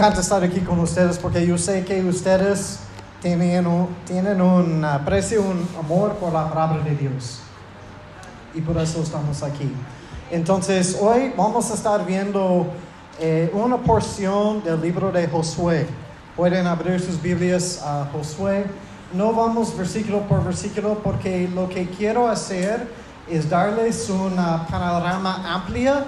encanta estar aquí con ustedes porque yo sé que ustedes tienen un, tienen un aprecio, un amor por la palabra de Dios. Y por eso estamos aquí. Entonces, hoy vamos a estar viendo eh, una porción del libro de Josué. Pueden abrir sus Biblias a Josué. No vamos versículo por versículo porque lo que quiero hacer es darles una panorama amplia,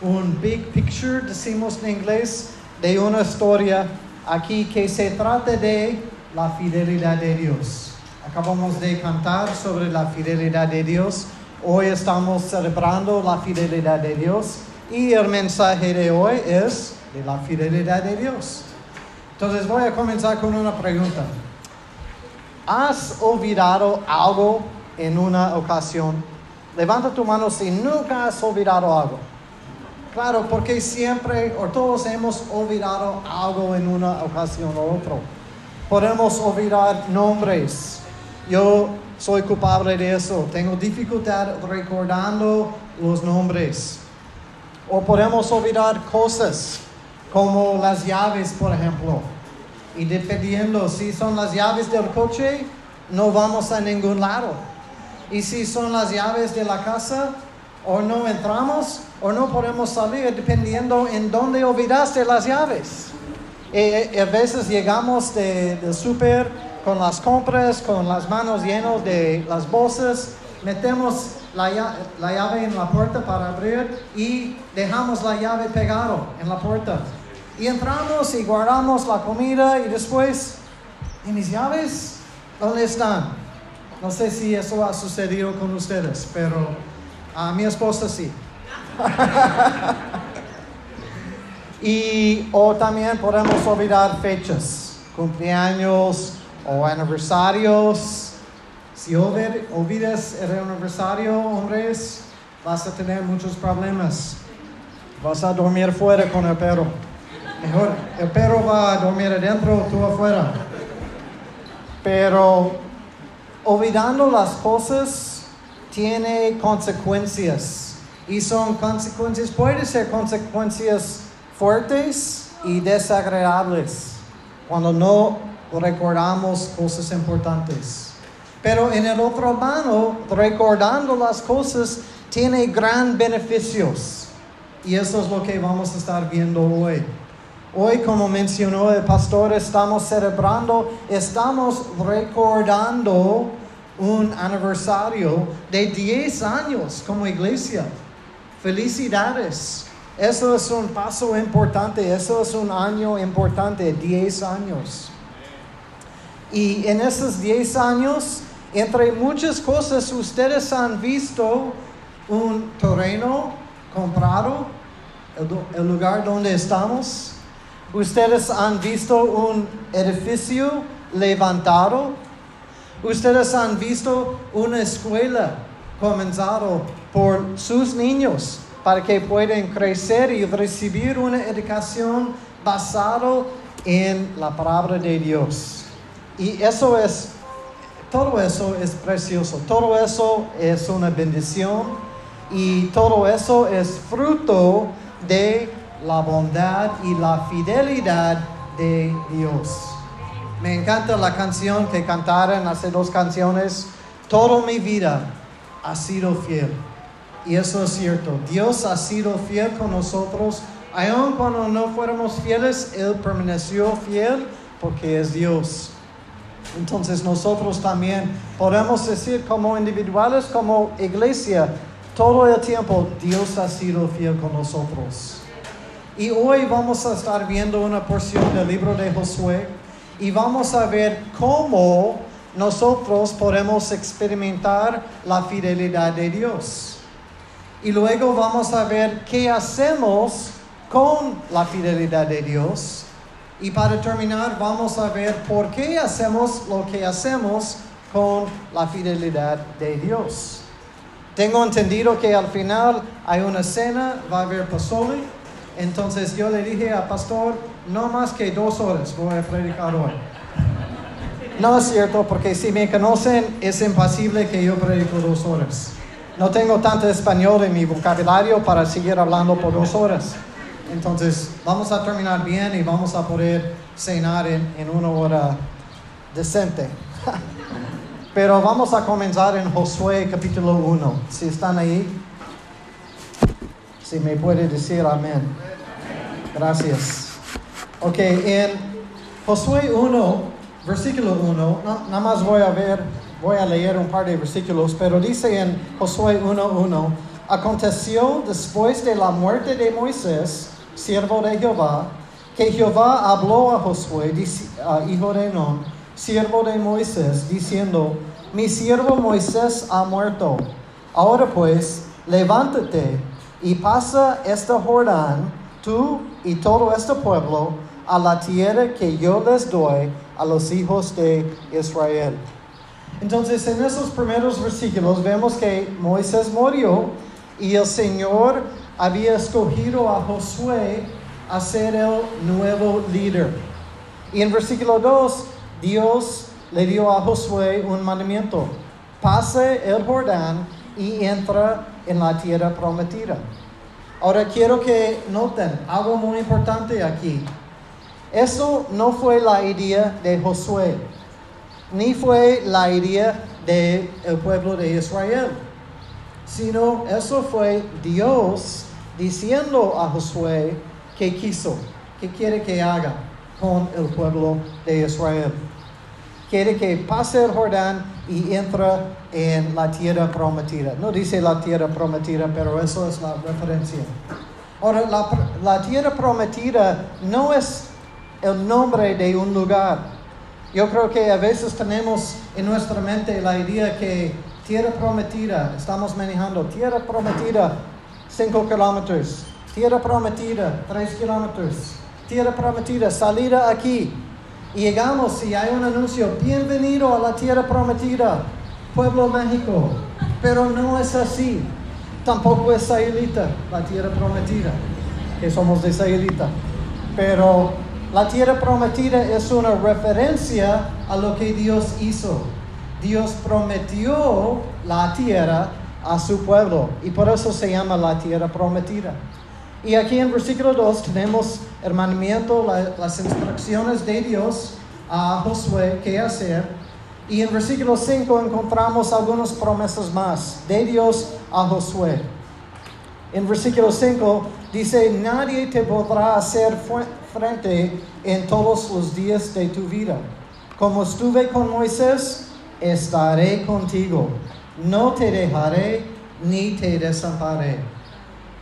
un big picture, decimos en inglés, de una historia aquí que se trata de la fidelidad de Dios. Acabamos de cantar sobre la fidelidad de Dios. Hoy estamos celebrando la fidelidad de Dios y el mensaje de hoy es de la fidelidad de Dios. Entonces voy a comenzar con una pregunta. ¿Has olvidado algo en una ocasión? Levanta tu mano si nunca has olvidado algo. Claro, porque siempre o todos hemos olvidado algo en una ocasión o otra. Podemos olvidar nombres. Yo soy culpable de eso. Tengo dificultad recordando los nombres. O podemos olvidar cosas como las llaves, por ejemplo. Y dependiendo si son las llaves del coche, no vamos a ningún lado. Y si son las llaves de la casa, o no entramos o no podemos salir dependiendo en dónde olvidaste las llaves. Y, a veces llegamos del súper con las compras, con las manos llenas de las bolsas, metemos la, la, llave en la puerta para abrir y dejamos la llave pegado en la puerta. Y entramos y guardamos la comida y después, ¿y mis llaves? ¿Dónde están? No sé si eso ha sucedido con ustedes, pero a mi esposa sí. y o también podemos olvidar fechas, cumpleaños o aniversarios. Si olvidas el aniversario, hombres, vas a tener muchos problemas. Vas a dormir fuera con el perro. Mejor, el perro va a dormir adentro, tú afuera. Pero olvidando las cosas tiene consecuencias y son consecuencias, pueden ser consecuencias fuertes y desagradables cuando no recordamos cosas importantes. Pero en el otro mano, recordando las cosas tiene gran beneficios. Y eso es lo que vamos a estar viendo hoy. Hoy, como mencionó el pastor, estamos celebrando, estamos recordando un aniversario de 10 años como iglesia. Felicidades. Eso es un paso importante, eso es un año importante, 10 años. Y en esos 10 años, entre muchas cosas, ustedes han visto un terreno comprado, el, lugar donde estamos. Ustedes han visto un edificio levantado. Ustedes han visto una escuela comenzado por sus niños para que puedan crecer y recibir una educación basada en la palabra de Dios. Y eso es, todo eso es precioso, todo eso es una bendición y todo eso es fruto de la bondad y la fidelidad de Dios. Me encanta la canción que cantaron hace dos canciones, Toda mi vida ha sido fiel. Y eso es cierto. Dios ha sido fiel con nosotros. Aun cuando no fuéramos fieles, Él permaneció fiel porque es Dios. Entonces nosotros también podemos decir como individuales, como iglesia, todo el tiempo Dios ha sido fiel con nosotros. Y hoy vamos a estar viendo una porción del libro de Josué y vamos a ver cómo nosotros podemos experimentar la fidelidad de Dios. Y luego vamos a ver qué hacemos con la fidelidad de Dios. Y para terminar vamos a ver por qué hacemos lo que hacemos con la fidelidad de Dios. Tengo entendido que al final hay una cena, va a haber pozole. Entonces yo le dije al pastor, no más que dos horas voy a predicar hoy. No es cierto, porque si me conocen, es imposible que yo predico dos horas. No tengo tanto español en mi vocabulario para seguir hablando por dos horas. Entonces vamos a terminar bien y vamos a poder cenar en, en una hora decente. Pero vamos a comenzar en Josué capítulo 1. Si están ahí, si me puede decir amén. Gracias. Ok, en Josué 1, versículo 1, no- nada más voy a ver, voy a leer un par de versículos, pero dice en Josué 1.1, aconteció después de la muerte de Moisés, siervo de Jehová, que Jehová habló a Josué, hijo de Nun, siervo de Moisés, diciendo, mi siervo Moisés ha muerto. Ahora pues, levántate y pasa este Jordán, tú y todo este pueblo, a la tierra que yo les doy a los hijos de Israel. Entonces, en esos primeros versículos vemos que Moisés murió y el Señor había escogido a Josué a ser el nuevo líder. Y en versículo 2, Dios le dio a Josué un mandamiento. Pase el Jordán y entra en la tierra prometida. Ahora quiero que noten algo muy importante aquí. Eso no fue la idea de Josué, ni fue la idea del pueblo de Israel, sino eso fue Dios diciendo a Josué que quiso, que quiere que haga con el pueblo de Israel. Quiere que pase el Jordán y entra en la tierra prometida. No dice la tierra prometida, pero eso es la referencia. Ahora, la, la tierra prometida no es el nombre de un lugar. Yo creo que a veces tenemos en nuestra mente la idea que tierra prometida, estamos manejando tierra prometida 5 kilómetros, tierra prometida 3 kilómetros, tierra prometida salida aquí. Y llegamos y hay un anuncio, bienvenido a la tierra prometida, pueblo México. Pero no es así. Tampoco es Sayulita, la tierra prometida, que somos de Sayulita. Pero la tierra prometida es una referencia a lo que Dios hizo. Dios prometió la tierra a su pueblo y por eso se llama la tierra prometida. Y aquí en versículo 2 tenemos el mandamiento, la- las instrucciones de Dios a Josué qué hacer. Y en versículo 5 encontramos algunas promesas más de Dios a Josué. En versículo 5 dice, nadie te podrá hacer frente en todos los días de tu vida. Como estuve con Moisés, estaré contigo. No te dejaré ni te desamparé.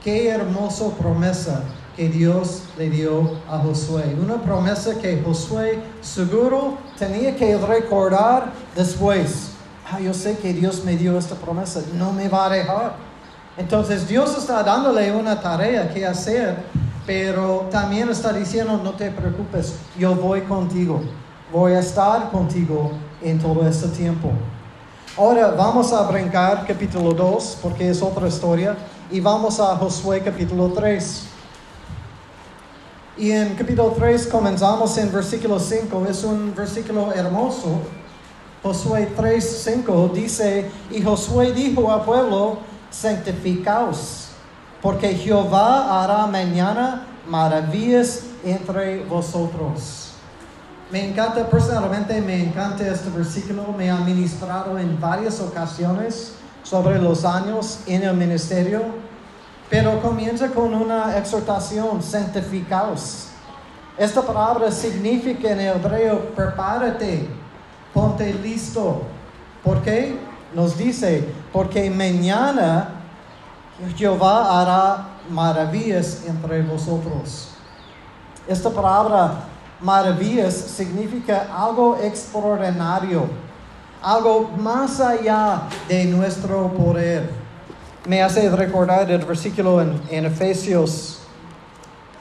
Qué hermosa promesa que Dios le dio a Josué. Una promesa que Josué seguro tenía que recordar después. Ah, yo sé que Dios me dio esta promesa, no me va a dejar. Entonces Dios está dándole una tarea que hacer, pero también está diciendo, no te preocupes, yo voy contigo, voy a estar contigo en todo este tiempo. Ahora vamos a brincar capítulo 2 porque es otra historia y vamos a Josué capítulo 3. Y en capítulo 3 comenzamos en versículo 5, es un versículo hermoso. Josué 3, 5 dice, y Josué dijo al pueblo, santificaos, porque Jehová hará mañana maravillas entre vosotros. Me encanta, personalmente me encanta este versículo, me ha ministrado en varias ocasiones sobre los años en el ministerio, pero comienza con una exhortación, santificaos. Esta palabra significa en hebreo, prepárate, ponte listo. ¿Por qué? Nos dice, porque mañana Jehová hará maravillas entre vosotros. Esta palabra maravillas significa algo extraordinario, algo más allá de nuestro poder. Me hace recordar el versículo en, Efesios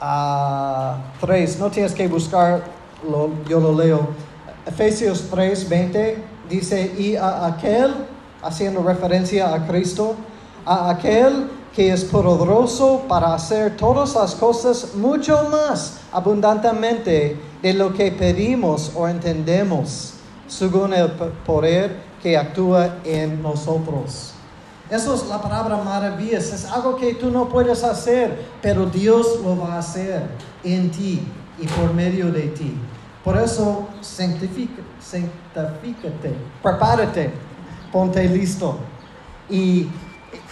ah, 3, no tienes que buscarlo, yo lo leo. Efesios 3, 20 dice, y a aquel, haciendo referencia a Cristo, a aquel que es poderoso para hacer todas las cosas mucho más abundantemente de lo que pedimos o entendemos, según el poder que actúa en nosotros. Eso es la palabra maravillas. Es algo que tú no puedes hacer, pero Dios lo va a hacer en ti y por medio de ti. Por eso, santifícate, prepárate, ponte listo. Y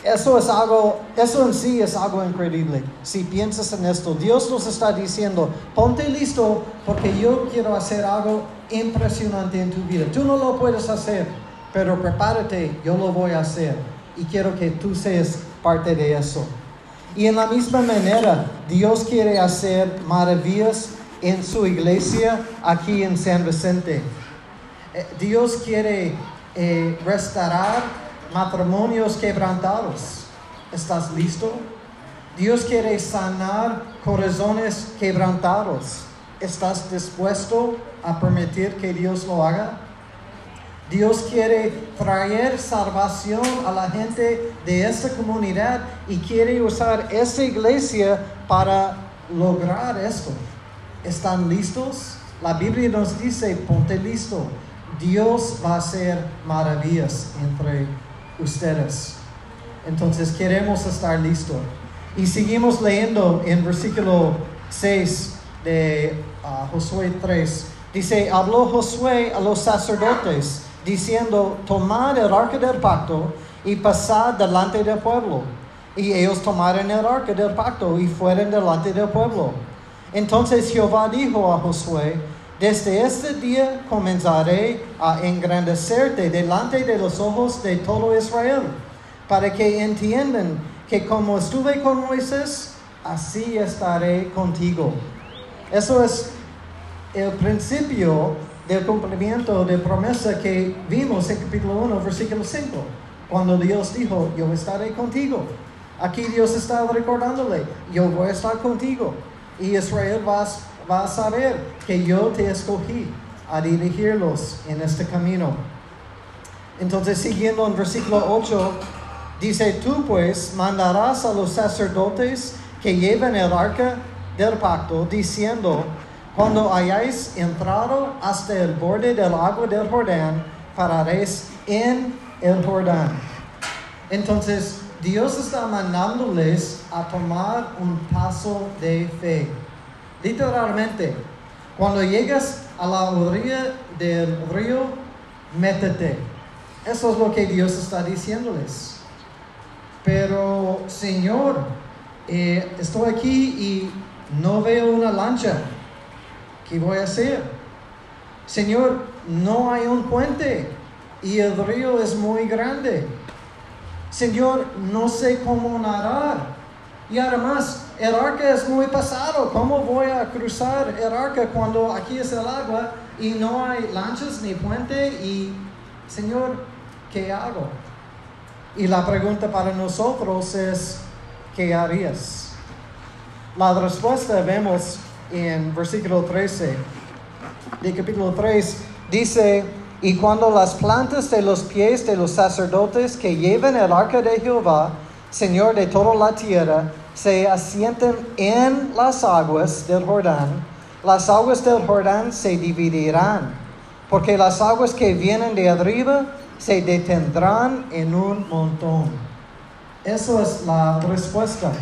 eso es algo, eso en sí es algo increíble. Si piensas en esto, Dios nos está diciendo, ponte listo porque yo quiero hacer algo impresionante en tu vida. Tú no lo puedes hacer, pero prepárate, yo lo voy a hacer. Y quiero que tú seas parte de eso. Y en la misma manera, Dios quiere hacer maravillas en su iglesia aquí en San Vicente. Eh, Dios quiere eh, restaurar matrimonios quebrantados. ¿Estás listo? Dios quiere sanar corazones quebrantados. ¿Estás dispuesto a permitir que Dios lo haga? Dios quiere traer salvación a la gente de esta comunidad y quiere usar esta iglesia para lograr esto. ¿Están listos? La Biblia nos dice, ponte listo. Dios va a hacer maravillas entre ustedes. Entonces queremos estar listos. Y seguimos leyendo en versículo 6 de uh, Josué 3. Dice, habló Josué a los sacerdotes, diciendo, tomad el arca del pacto y pasad delante del pueblo. Y ellos tomaron el arca del pacto y fueron delante del pueblo. Entonces Jehová dijo a Josué, desde este día comenzaré a engrandecerte delante de los ojos de todo Israel, para que entiendan que como estuve con Moisés, así estaré contigo. Eso es el principio del cumplimiento de promesa que vimos en capítulo 1, versículo 5, cuando Dios dijo, yo estaré contigo. Aquí Dios está recordándole, yo voy a estar contigo. Y Israel va, va a saber que yo te escogí a dirigirlos en este camino. Entonces, siguiendo en versículo 8, dice, tú pues mandarás a los sacerdotes que lleven el arca del pacto, diciendo, cuando hayáis entrado hasta el borde del agua del Jordán, pararéis en el Jordán. Entonces, Dios está mandándoles a tomar un paso de fe. Literalmente, cuando llegas a la orilla del río, métete. Eso es lo que Dios está diciéndoles. Pero, Señor, eh, estoy aquí y no veo una lancha. ¿Qué voy a hacer? Señor, no hay un puente y el río es muy grande. Señor, no sé cómo nadar. Y además, el arca es muy pesado. ¿Cómo voy a cruzar el arca cuando aquí es el agua y no hay lanchas ni puente? Y, Señor, ¿qué hago? Y la pregunta para nosotros es, ¿qué harías? La respuesta vemos en versículo 13 de capítulo 3. Dice, y cuando las plantas de los pies de los sacerdotes que llevan el arca de Jehová, Señor de toda la tierra, se asienten en las aguas del Jordán, las aguas del Jordán se dividirán, porque las aguas que vienen de arriba se detendrán en un montón. Eso es la respuesta.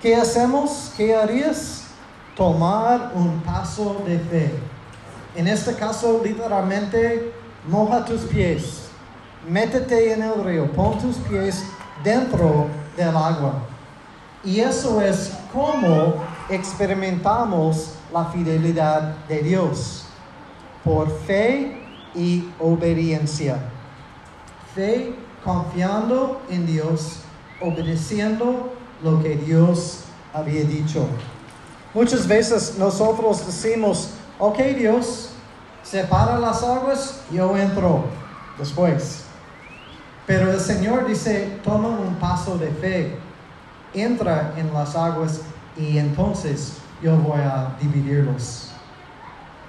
¿Qué hacemos? ¿Qué harías? Tomar un paso de fe. En este caso, literalmente, moja tus pies, métete en el río, pon tus pies dentro del agua. Y eso es como experimentamos la fidelidad de Dios, por fe y obediencia. Fe confiando en Dios, obedeciendo lo que Dios había dicho. Muchas veces nosotros decimos, ok Dios, separa las aguas, yo entro después. Pero el Señor dice, toma un paso de fe, entra en las aguas y entonces yo voy a dividirlos.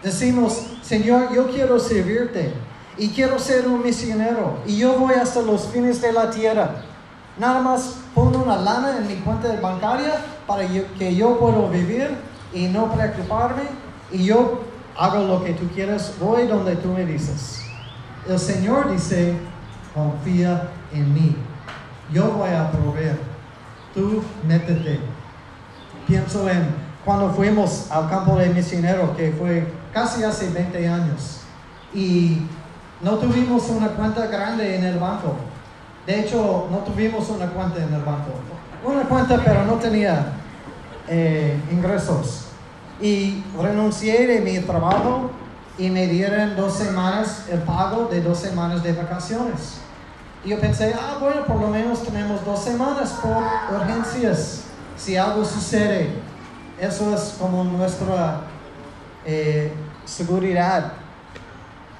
Decimos, Señor, yo quiero servirte y quiero ser un misionero y yo voy hasta los fines de la tierra. Nada más pongo una lana en mi cuenta bancaria para que yo pueda vivir y no preocuparme y yo hago lo que tú quieras, voy donde tú me dices. El Señor dice, confía en mí. yo voy a proveer, tú métete. Pienso en cuando fuimos al campo de misionero, que fue casi hace 20 años, y no tuvimos una cuenta grande en el banco. De hecho, no tuvimos una cuenta en el banco. Una cuenta, pero no tenía eh, ingresos. Y renuncié de mi trabajo y me dieron dos semanas el pago de dos semanas de vacaciones. Y yo pensé, ah, bueno, por lo menos tenemos dos semanas por urgencias. Si algo sucede, eso es como nuestra eh, seguridad.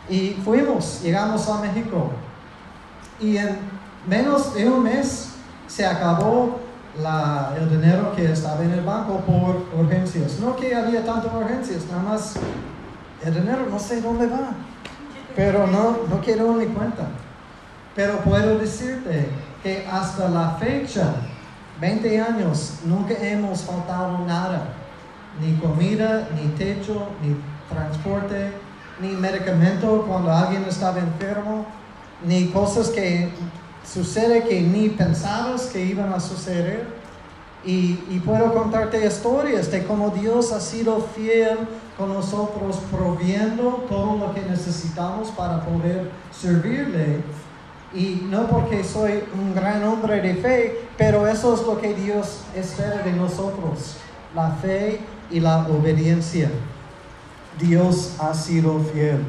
Y fuimos, llegamos a México. Y en menos de un mes se acabó el dinero que estaba en el banco por urgencias. No que había tantas urgencias, nada más el dinero no sé dónde va. Pero no, no quiero ni cuenta. Pero puedo decirte que hasta la fecha, 20 años, nunca hemos faltado nada. Ni comida, ni techo, ni transporte, ni medicamento cuando alguien estaba enfermo, ni cosas que sucede que ni pensabas que iban a suceder. Y, y, puedo contarte historias de cómo Dios ha sido fiel con nosotros, proviendo todo lo que necesitamos para poder servirle. Y no porque soy un gran hombre de fe, pero eso es lo que Dios espera de nosotros, la fe y la obediencia. Dios ha sido fiel.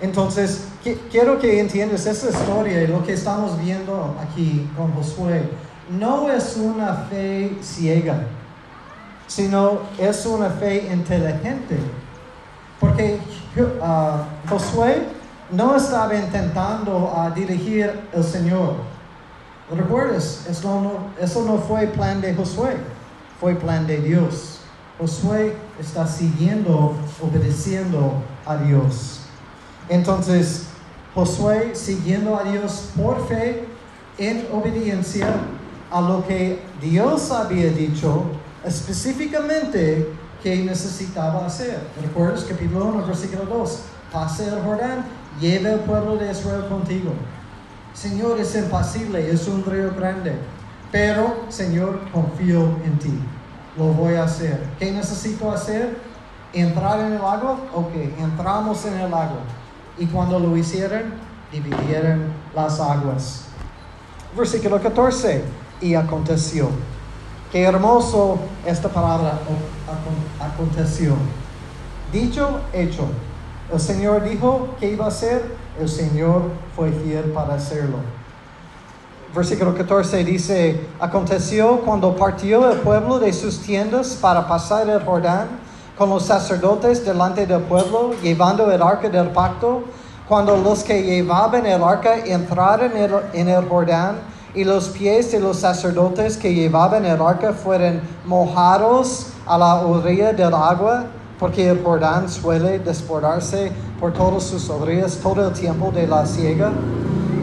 Entonces, quiero que entiendas esa historia y lo que estamos viendo aquí con Josué. No es una fe ciega, sino es una fe inteligente. Porque uh, Josué no estaba intentando uh, dirigir el Señor. ¿Recuerdas? Eso no, eso no fue plan de Josué, fue plan de Dios. Josué está siguiendo, obedeciendo a Dios. Entonces, Josué siguiendo a Dios por fe, en obediencia a lo que Dios había dicho específicamente que necesitaba hacer. ¿Recuerdas? Capítulo 1, versículo 2. Pase el Jordán, lleve el pueblo de Israel contigo. Señor, es imposible, es un río grande, pero Señor, confío en ti lo voy a hacer. ¿Qué necesito hacer? ¿Entrar en el lago? Ok, entramos en el lago. Y cuando lo hicieron, dividieron las aguas. Versículo 14. Y aconteció. Qué hermoso esta palabra aconteció. Dicho, hecho. El Señor dijo que iba a hacer, el Señor fue fiel para hacerlo. Versículo 14 dice, aconteció cuando partió el pueblo de sus tiendas para pasar el Jordán con los sacerdotes delante del pueblo, llevando el arca del pacto, cuando los que llevaban el arca entraron en el Jordán, y los pies de los sacerdotes que llevaban el arca fueron mojados a la orilla del agua, porque el Jordán suele desbordarse por todas sus orillas todo el tiempo de la siega.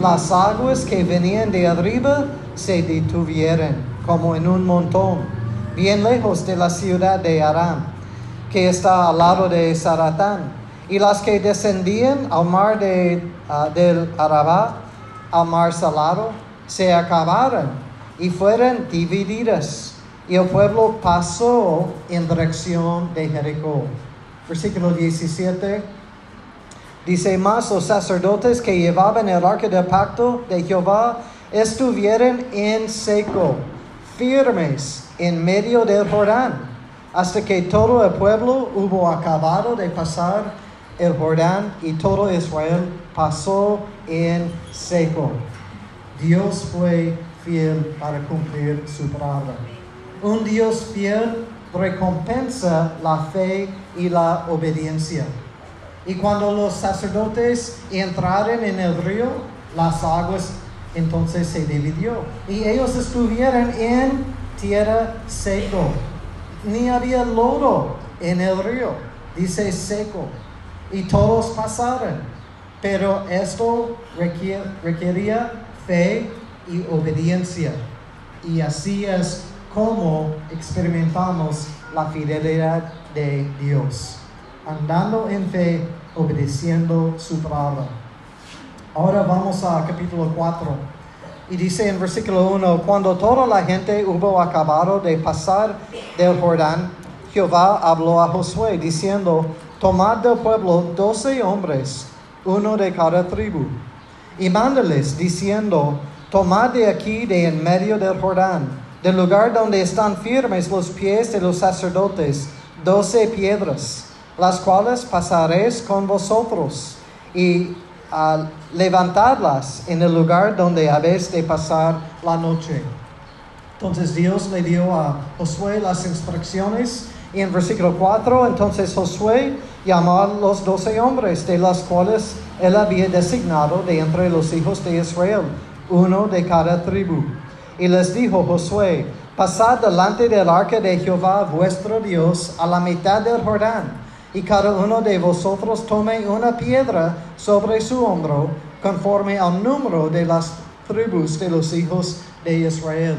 Las aguas que venían de arriba se detuvieron como en un montón, bien lejos de la ciudad de Aram, que está al lado de Saratán, y las que descendían al mar de, ah, del Arabá, al mar salado, se acabaron y fueron divididas, y el pueblo pasó en dirección de Jericó. Versículo 17. Dice más, los sacerdotes que llevaban el arca del pacto de Jehová estuvieron en seco, firmes en medio del Jordán, hasta que todo el pueblo hubo acabado de pasar el Jordán y todo Israel pasó en seco. Dios fue fiel para cumplir su palabra. Un Dios fiel recompensa la fe y la obediencia. Y cuando los sacerdotes entraron en el río, las aguas entonces se dividió. Y ellos estuvieron en tierra seco. Ni había lodo en el río, dice seco. Y todos pasaron. Pero esto requería fe y obediencia. Y así es como experimentamos la fidelidad de Dios. Andando en fe obedeciendo su palabra. Ahora vamos a capítulo 4. Y dice en versículo 1, cuando toda la gente hubo acabado de pasar del Jordán, Jehová habló a Josué diciendo, tomad del pueblo doce hombres, uno de cada tribu, y mándales diciendo, tomad de aquí de en medio del Jordán, del lugar donde están firmes los pies de los sacerdotes, doce piedras, las cuales pasaréis con vosotros, y al levantarlas en el lugar donde habéis de pasar la noche. Entonces Dios le dio a Josué las instrucciones y en versículo 4, entonces Josué llamó a los doce hombres, de los cuales él había designado de entre los hijos de Israel, uno de cada tribu. Y les dijo Josué, pasad delante del arca de Jehová vuestro Dios a la mitad del Jordán y cada uno de vosotros tome una piedra sobre su hombro, conforme al número de las tribus de los hijos de Israel.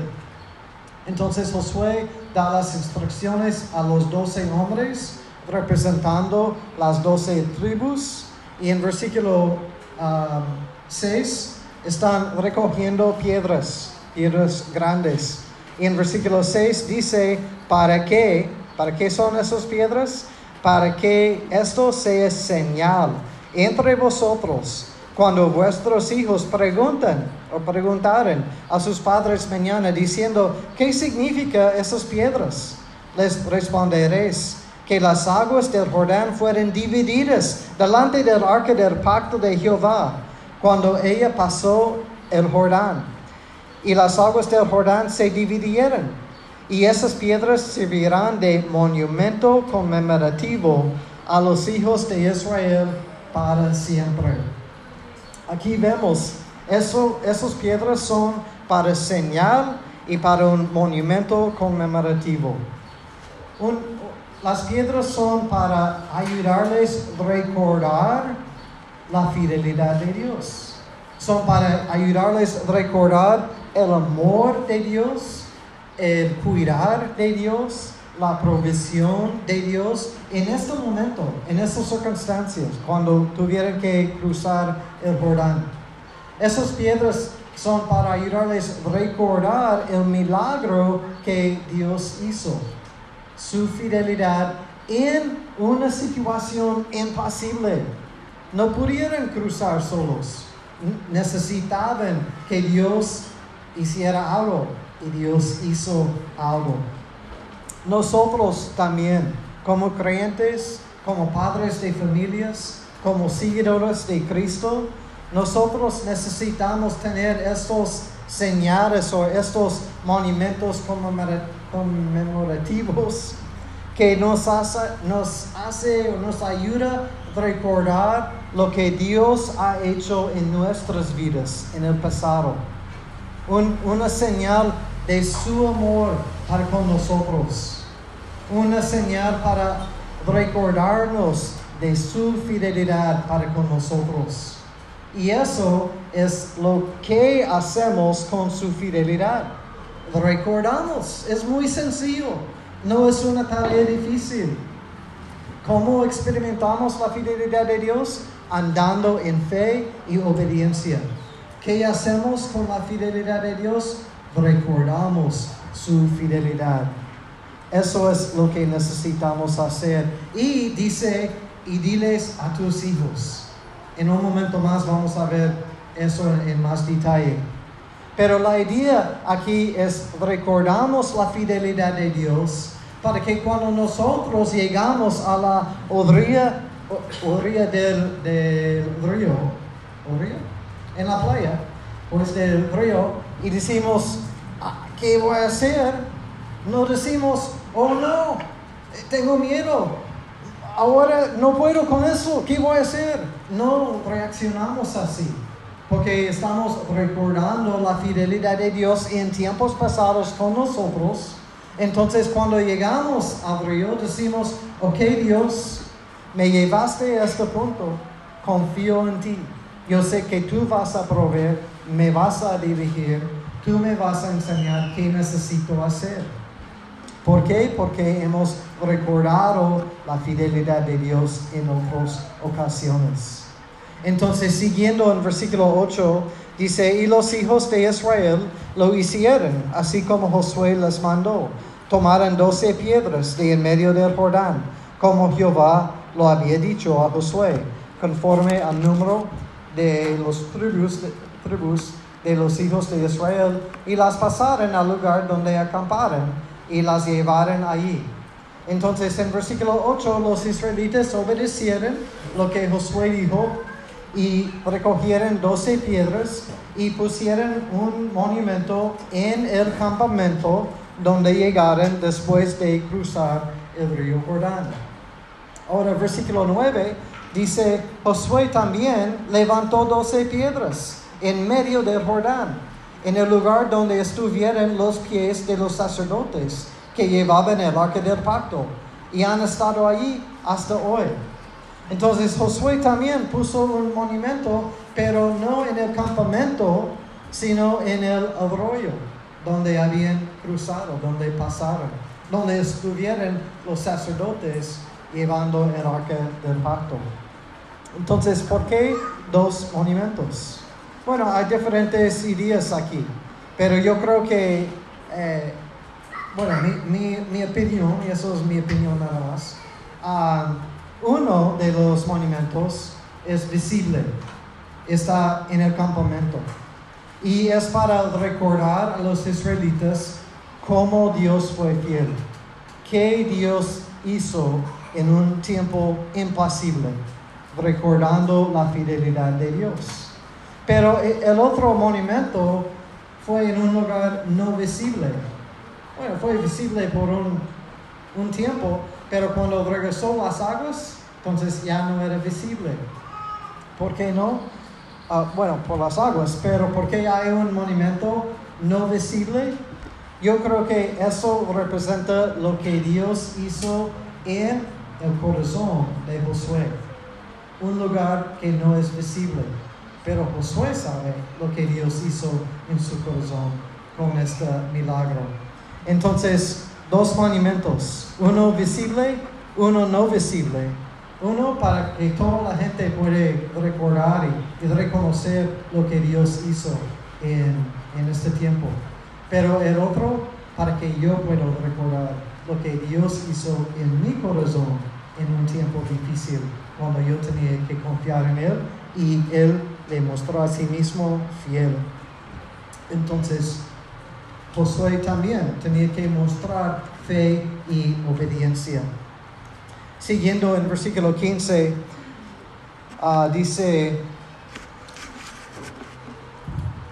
Entonces Josué da las instrucciones a los doce hombres, representando las doce tribus, y en versículo 6 um, están recogiendo piedras, piedras grandes. Y en versículo 6 dice, ¿para qué? ¿Para qué son esas piedras? para que esto sea señal entre vosotros cuando vuestros hijos preguntan o preguntaren a sus padres mañana diciendo, ¿qué significa esas piedras? Les responderéis que las aguas del Jordán fueron divididas delante del arca del pacto de Jehová cuando ella pasó el Jordán. Y las aguas del Jordán se dividieron y esas piedras servirán de monumento conmemorativo a los hijos de Israel para siempre. Aquí vemos, eso, esas piedras son para señal y para un monumento conmemorativo. las piedras son para ayudarles a recordar la fidelidad de Dios. Son para ayudarles a recordar el amor de Dios el cuidar de Dios, la provisión de Dios en este momento, en estas circunstancias, cuando tuvieron que cruzar el Jordán. Esas piedras son para ayudarles a recordar el milagro que Dios hizo, su fidelidad en una situación imposible. No pudieron cruzar solos, necesitaban que Dios hiciera algo y Dios hizo algo. Nosotros también, como creyentes, como padres de familias, como seguidores de Cristo, nosotros necesitamos tener estos señales o estos monumentos conmemorativos que nos hace, nos hace o nos ayuda a recordar lo que Dios ha hecho en nuestras vidas en el pasado. Una señal de su amor para con nosotros. Una señal para recordarnos de su fidelidad para con nosotros. Y eso es lo que hacemos con su fidelidad. Recordamos, es muy sencillo, no es una tarea difícil. ¿Cómo experimentamos la fidelidad de Dios? Andando en fe y obediencia. ¿Qué hacemos con la fidelidad de Dios? recordamos su fidelidad. Eso es lo que necesitamos hacer. Y dice, y diles a tus hijos. En un momento más vamos a ver eso en más detalle. Pero la idea aquí es recordamos la fidelidad de Dios para que cuando nosotros llegamos a la orilla, orilla del, del río, orilla, en la playa, pues del río, y decimos, ah, ¿qué voy a hacer? No decimos, oh no, tengo miedo, ahora no puedo con eso, ¿qué voy a hacer? No reaccionamos así, porque estamos recordando la fidelidad de Dios en tiempos pasados con nosotros. Entonces cuando llegamos al río decimos, ok Dios, me llevaste a este punto, confío en ti. Yo sé que tú vas a proveer, me vas a dirigir, tú me vas a enseñar qué necesito hacer. ¿Por qué? Porque hemos recordado la fidelidad de Dios en otras ocasiones. Entonces, siguiendo en versículo 8, dice, y los hijos de Israel lo hicieron, así como Josué les mandó. Tomaron doce piedras de en medio del Jordán, como Jehová lo había dicho a Josué, conforme al número de los tribus tribus de los hijos de Israel, y las pasaron al lugar donde acamparon, y las llevaron allí. Entonces, en versículo 8, los israelitas obedecieron lo que Josué dijo y recogieron doce piedras y pusieron un monumento en el campamento donde llegaron después de cruzar el río Jordán. Ahora, versículo 9 dice, Josué también levantó doce piedras en medio del Jordán, en el lugar donde estuvieron los pies de los sacerdotes que llevaban el arca del pacto, y han estado allí hasta hoy. Entonces Josué también puso un monumento, pero no en el campamento, sino en el arroyo, donde habían cruzado, donde pasaron, donde estuvieron los sacerdotes llevando el arca del pacto. Entonces, ¿por qué dos monumentos? Bueno, hay diferentes ideas aquí, pero yo creo que, eh, bueno, mi, mi, mi, opinión, y eso es mi opinión nada más, uh, uno de los monumentos es visible, está en el campamento, y es para recordar a los israelitas cómo Dios fue fiel, qué Dios hizo en un tiempo impasible, recordando la fidelidad de Dios. Pero el otro monumento fue en un lugar no visible. Bueno, fue visible por un, un tiempo, pero cuando regresó las aguas, entonces ya no era visible. ¿Por qué no? Uh, bueno, por las aguas, pero ¿por qué hay un monumento no visible? Yo creo que eso representa lo que Dios hizo en el corazón de Josué. Un lugar que no es visible. Pero Josué sabe lo que Dios hizo en su corazón con este milagro. Entonces, dos monumentos, uno visible, uno no visible. Uno para que toda la gente puede recordar y, reconocer lo que Dios hizo en, en este tiempo. Pero el otro para que yo pueda recordar lo que Dios hizo en mi corazón en un tiempo difícil, cuando yo tenía que confiar en Él y Él le mostró a sí mismo fiel. Entonces, Josué también tenía que mostrar fe y obediencia. Siguiendo en versículo 15, uh, dice,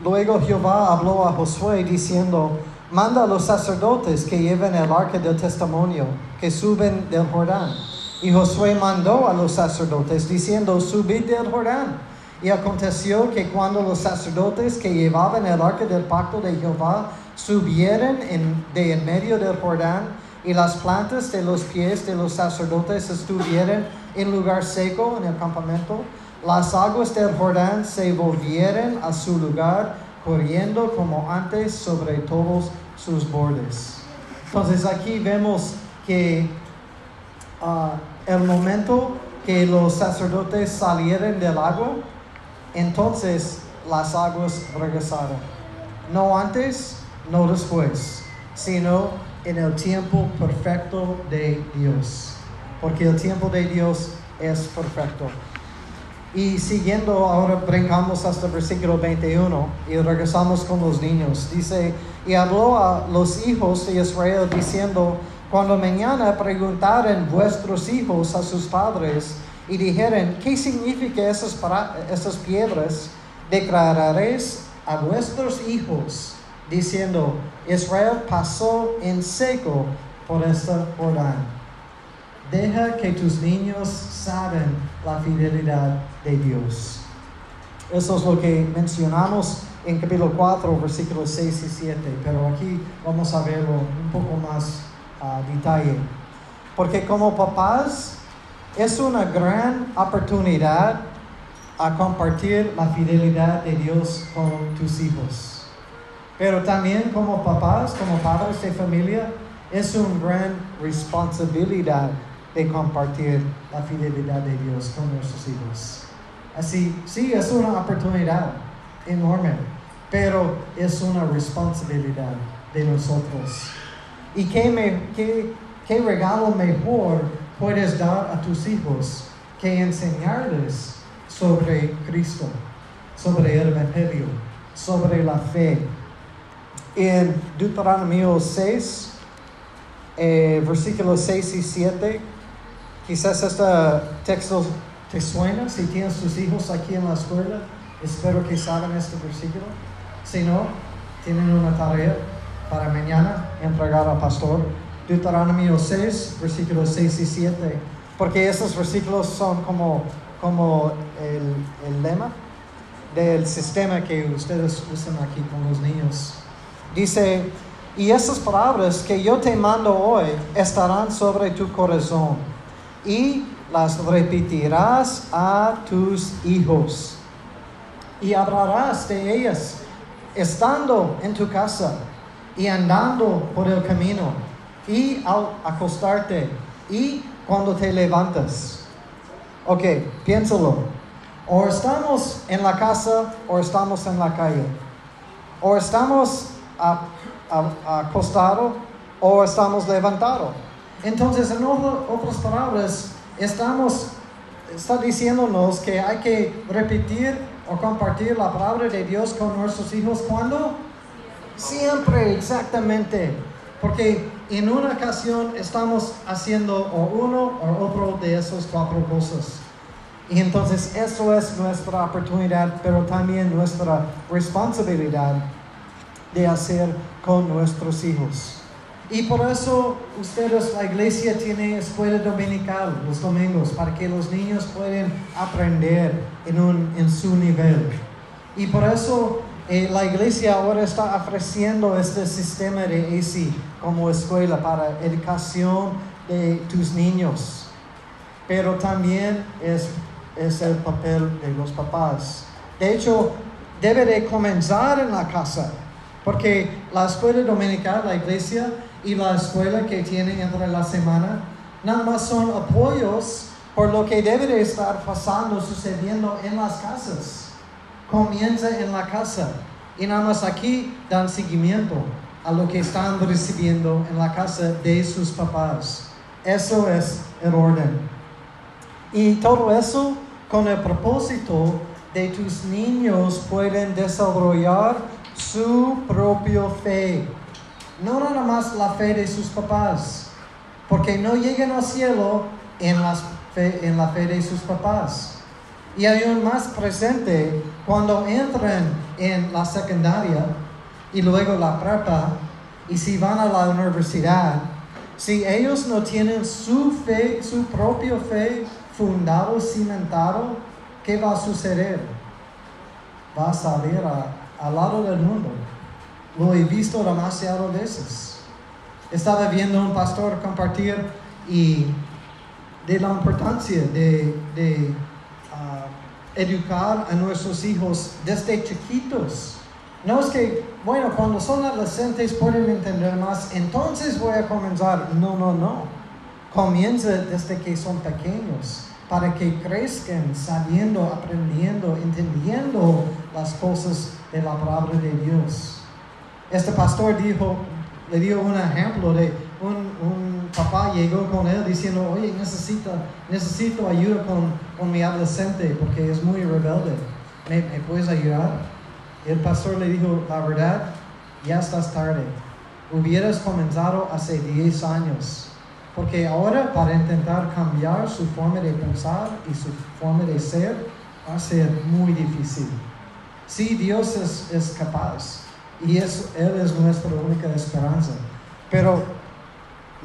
luego Jehová habló a Josué diciendo, manda a los sacerdotes que lleven el arca del testimonio, que suben del Jordán. Y Josué mandó a los sacerdotes diciendo, subid del Jordán. Y aconteció que cuando los sacerdotes que llevaban el arca del pacto de Jehová subieron en, de en medio del Jordán, y las plantas de los pies de los sacerdotes estuvieron en lugar seco en el campamento, las aguas del Jordán se volvieron a su lugar, corriendo como antes sobre todos sus bordes. Entonces aquí vemos que uh, el momento que los sacerdotes salieron del agua, entonces las aguas regresaron. No antes, no después, sino en el tiempo perfecto de Dios. Porque el tiempo de Dios es perfecto. Y siguiendo, ahora brincamos hasta el versículo 21 y regresamos con los niños. Dice, y habló a los hijos de Israel diciendo, cuando mañana preguntaren vuestros hijos a sus padres y dijeren, ¿qué significa esas, piedras? Declararéis a vuestros hijos diciendo, Israel pasó en seco por esta Jordán. Deja que tus niños saben la fidelidad de Dios. Eso es lo que mencionamos en capítulo 4, versículos 6 y 7, pero aquí vamos a verlo un poco más a detalle. Porque como papás es una gran oportunidad a compartir la fidelidad de Dios con tus hijos. Pero también como papás, como padres de familia, es una gran responsabilidad de compartir la fidelidad de Dios con nuestros hijos. Así, sí, es una oportunidad enorme, pero es una responsabilidad de nosotros. ¿Y qué, me, qué, qué regalo mejor puedes dar a tus hijos que enseñarles sobre Cristo, sobre el Evangelio, sobre la fe? En Deuteronomio 6, eh, versículos 6 y 7, quizás este texto te suena si tienes tus hijos aquí en la escuela. Espero que saben este versículo. Si no, tienen una tarea para mañana entregar al pastor. Deuteronomio 6, versículos 6 y 7. Porque esos versículos son como, como el, el lema del sistema que ustedes usan aquí con los niños. Dice, y esas palabras que yo te mando hoy estarán sobre tu corazón y las repetirás a tus hijos y hablarás de ellas estando en tu casa y andando por el camino y al acostarte y cuando te levantas. Ok, piénsalo. O estamos en la casa o estamos en la calle. O estamos acostados o estamos levantados. Entonces, en otras palabras, estamos, está diciéndonos que hay que repetir o compartir la palabra de Dios con nuestros hijos. Cuando siempre exactamente. Porque en una ocasión estamos haciendo o uno o otro de esos cuatro cosas. Y entonces eso es nuestra oportunidad pero también nuestra responsabilidad de hacer con nuestros hijos y por eso ustedes, la iglesia tiene escuela dominical los domingos para que los niños puedan aprender en, un, en su nivel. Y por eso eh, la iglesia ahora está ofreciendo este sistema de AC como escuela para educación de tus niños. Pero también es, es el papel de los papás. De hecho, debe de comenzar en la casa, porque la escuela dominical, la iglesia, y la escuela que tiene entre la semana, nada más son apoyos por lo que debe de estar pasando, sucediendo en las casas. Comienza en la casa y nada más aquí dan seguimiento a lo que están recibiendo en la casa de sus papás. Eso es el orden. Y todo eso con el propósito de tus niños pueden desarrollar su propia fe no nada más la fe de sus papás, porque no llegan al cielo en, en la fe de sus papás. Y hay un más presente cuando entran en la secundaria y luego la prepa, y si van a la universidad, si ellos no tienen su fe, su propia fe fundado, cimentado, ¿qué va a suceder? Va a salir al lado del mundo. Lo he visto demasiado veces. Estaba viendo un pastor compartir y de la importancia de, ah, educar a nuestros hijos desde chiquitos. No es que, bueno, cuando son adolescentes pueden entender más, entonces voy a comenzar. No, no, no. Comienza desde que son pequeños, para que crezcan sabiendo, aprendiendo, entendiendo las cosas de la palabra de Dios. Este pastor dijo, le dio un ejemplo de un, un papá llegó con él diciendo, oye, necesito, necesito ayuda con, con mi adolescente porque es muy rebelde. ¿Me, ¿Me puedes ayudar? El pastor le dijo, la verdad, ya estás tarde. Hubieras comenzado hace 10 años. Porque ahora para intentar cambiar su forma de pensar y su forma de ser va a ser muy difícil. Sí, Dios es capaz y es, Él es nuestra única esperanza. Pero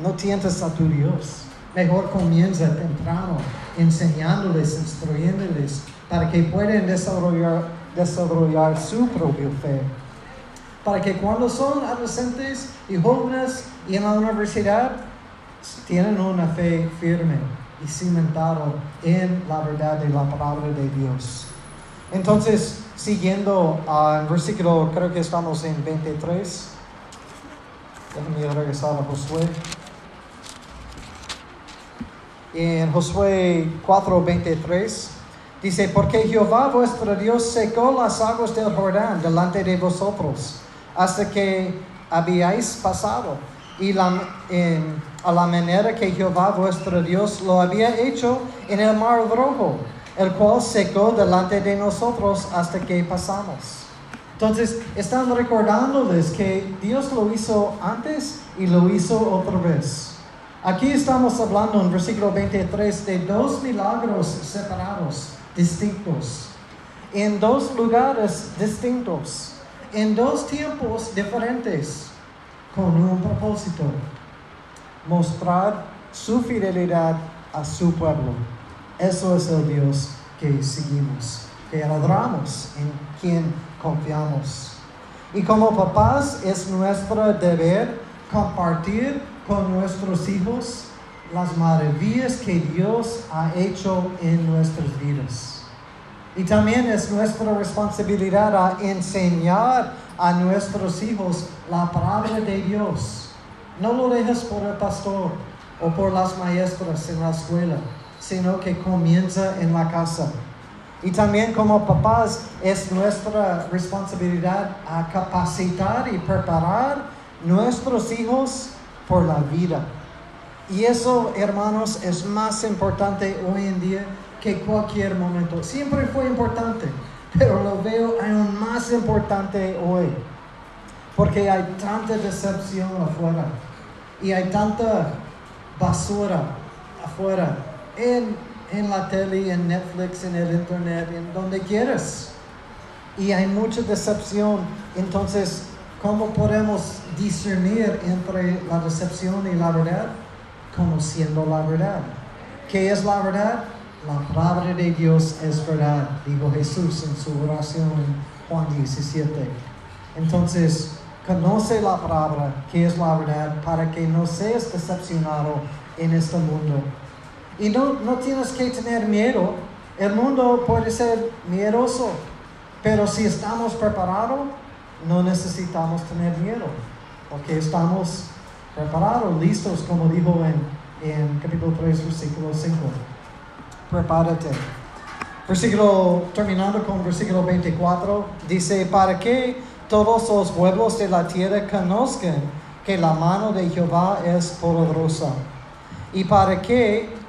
no tientes a tu Dios. Mejor comienza temprano enseñándoles, instruyéndoles para que puedan desarrollar, desarrollar su propia fe. Para que cuando son adolescentes y jóvenes y en la universidad, tienen una fe firme y cimentada en la verdad de la palabra de Dios. Entonces, siguiendo al versículo, creo que estamos en 23. Déjenme regresar a Josué. En Josué 4:23 Dice, porque Jehová vuestro Dios secó las aguas del Jordán delante de vosotros, hasta que habíais pasado, y la, a la manera que Jehová vuestro Dios lo había hecho en el mar rojo, el cual secó delante de nosotros hasta que pasamos. Entonces, están recordándoles que Dios lo hizo antes y lo hizo otra vez. Aquí estamos hablando en versículo 23 de dos milagros separados, distintos, en dos lugares distintos, en dos tiempos diferentes, con un propósito, mostrar su fidelidad a su pueblo. Eso es el Dios que seguimos, que adoramos, en quien confiamos. Y como papás es nuestro deber compartir con nuestros hijos las maravillas que Dios ha hecho en nuestras vidas. Y también es nuestra responsabilidad a enseñar a nuestros hijos la palabra de Dios. No lo dejes por el pastor o por las maestras en la escuela, sino que comienza en la casa. Y también como papás es nuestra responsabilidad capacitar y preparar nuestros hijos por la vida. Y eso, hermanos, es más importante hoy en día que cualquier momento. Siempre fue importante, pero lo veo aún más importante hoy. Porque hay tanta decepción afuera. Y hay tanta basura afuera. En, en la tele, en Netflix, en el internet, en donde quieras. Y hay mucha decepción. Entonces, ¿cómo podemos discernir entre la decepción y la verdad? Conociendo la verdad. ¿Qué es la verdad? La palabra de Dios es verdad, dijo Jesús en su oración en Juan 17. Entonces, conoce la palabra, que es la verdad, para que no seas decepcionado en este mundo. Y no, no tienes que tener miedo. El mundo puede ser miedoso, pero si estamos preparados, no necesitamos tener miedo, porque estamos preparados, listos, como dijo en, en capítulo 3, versículo 5. Prepárate. Versículo, terminando con versículo 24, dice, para que todos los pueblos de la tierra conozcan que la mano de Jehová es poderosa, y para que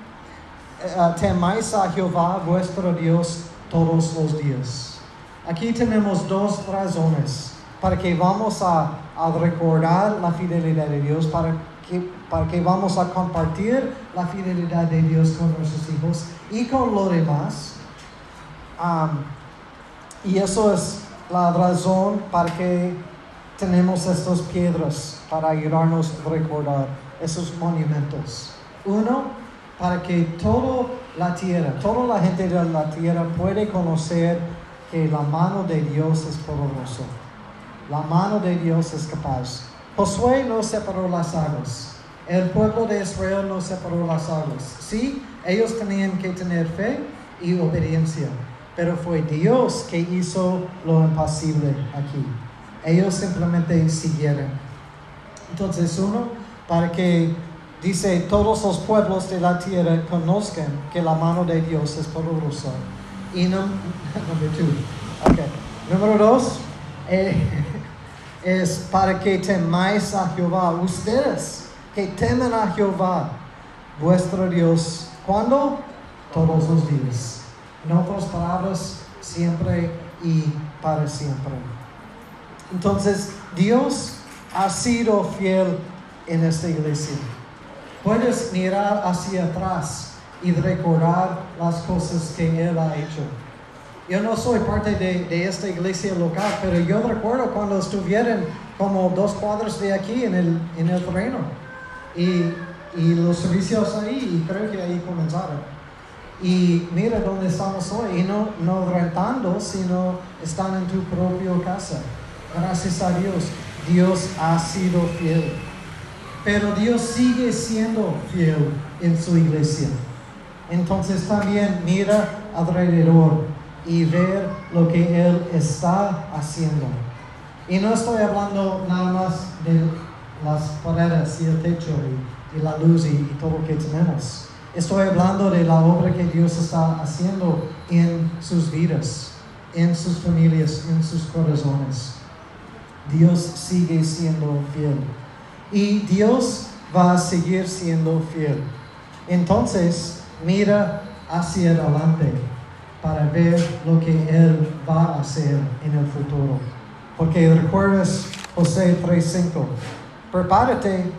temáis a Jehová vuestro Dios todos los días. Aquí tenemos dos razones para que vamos a, recordar la fidelidad de Dios, para que, para que vamos a compartir la fidelidad de Dios con nuestros hijos y con los demás. Y eso es la razón para que tenemos estas piedras para ayudarnos a recordar esos monumentos. Uno, para que toda la tierra, toda la gente de la tierra puede conocer que la mano de Dios es poderosa. La mano de Dios es capaz. Josué no separó las aguas. El pueblo de Israel no separó las aguas. Sí, ellos tenían que tener fe y obediencia, pero fue Dios que hizo lo imposible aquí. Ellos simplemente siguieron. Entonces, uno, para que dice todos los pueblos de la tierra conozcan que la mano de Dios es poderosa. Y. Okay. Número dos, eh, es para que temáis a Jehová. Ustedes que temen a Jehová, vuestro Dios. ¿Cuándo? Todos los días. En otras palabras, siempre y para siempre. Entonces, Dios ha sido fiel en esta iglesia. Puedes mirar hacia atrás y recordar las cosas que Él ha hecho. Yo no soy parte de, de esta iglesia local, pero yo recuerdo cuando estuvieron como dos cuadros de aquí en el, en el terreno. Y, y los servicios ahí, y creo que ahí comenzaron. Y mira dónde estamos hoy. Y no, no rentando, sino están en tu propia casa. Gracias a Dios, Dios ha sido fiel. Pero Dios sigue siendo fiel en su iglesia. Entonces también mira alrededor y ver lo que Él está haciendo. Y no estoy hablando nada más de las paredes y el techo y, la luz y, y todo lo que tenemos. Estoy hablando de la obra que Dios está haciendo en sus vidas, en sus familias, en sus corazones. Dios sigue siendo fiel. Y Dios va a seguir siendo fiel. Entonces, mira hacia adelante para ver lo que Él va a hacer en el futuro. Porque recuerdas José 3:5, prepárate,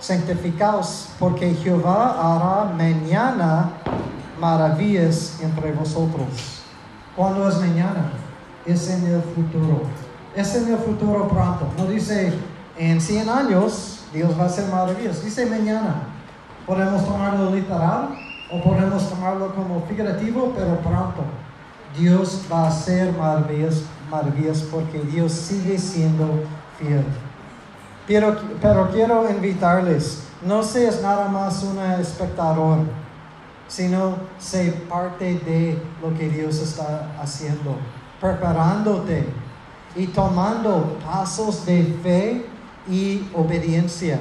santificaos, porque Jehová hará mañana maravillas entre vosotros. ¿Cuándo es mañana? Es en el futuro. Es en el futuro pronto. No dice en 100 años Dios va a hacer maravillas. Dice mañana. Podemos tomarlo literal o podemos tomarlo como figurativo, pero pronto. Dios va a hacer maravillas, maravillas porque Dios sigue siendo fiel. Pero, pero quiero invitarles, no seas nada más un espectador, sino sé parte de lo que Dios está haciendo, preparándote y tomando pasos de fe y obediencia.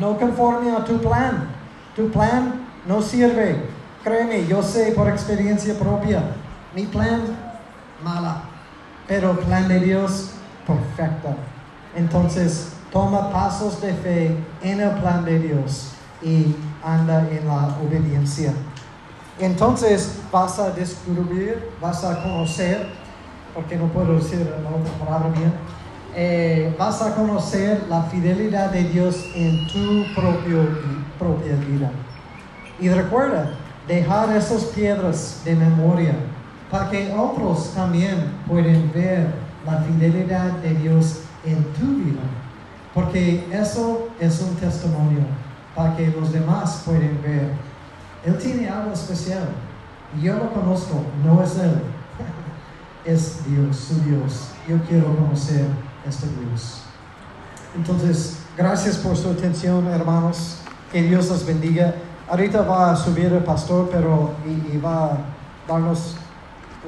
No conforme a tu plan. Tu plan no sirve. Créeme, yo sé por experiencia propia. Mi plan, mala. Pero el plan de Dios, perfecta. Entonces, toma pasos de fe en el plan de Dios y anda en la obediencia. Entonces vas a descubrir, vas a conocer, porque no puedo decir la otra palabra bien, eh, vas a conocer la fidelidad de Dios en tu propio, propia vida. Y recuerda, dejar esas piedras de memoria para que otros también puedan ver la fidelidad de Dios en tu vida. Porque eso es un testimonio para que los demás puedan ver. Él tiene algo especial. Yo lo conozco, no es Él. es Dios, su Dios. Yo quiero conocer este Dios. Entonces, gracias por su atención, hermanos. Que Dios los bendiga. Ahorita va a subir el pastor, pero y, va a darnos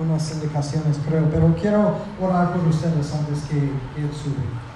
unas indicaciones, creo. Pero quiero orar por ustedes antes que, que él sube.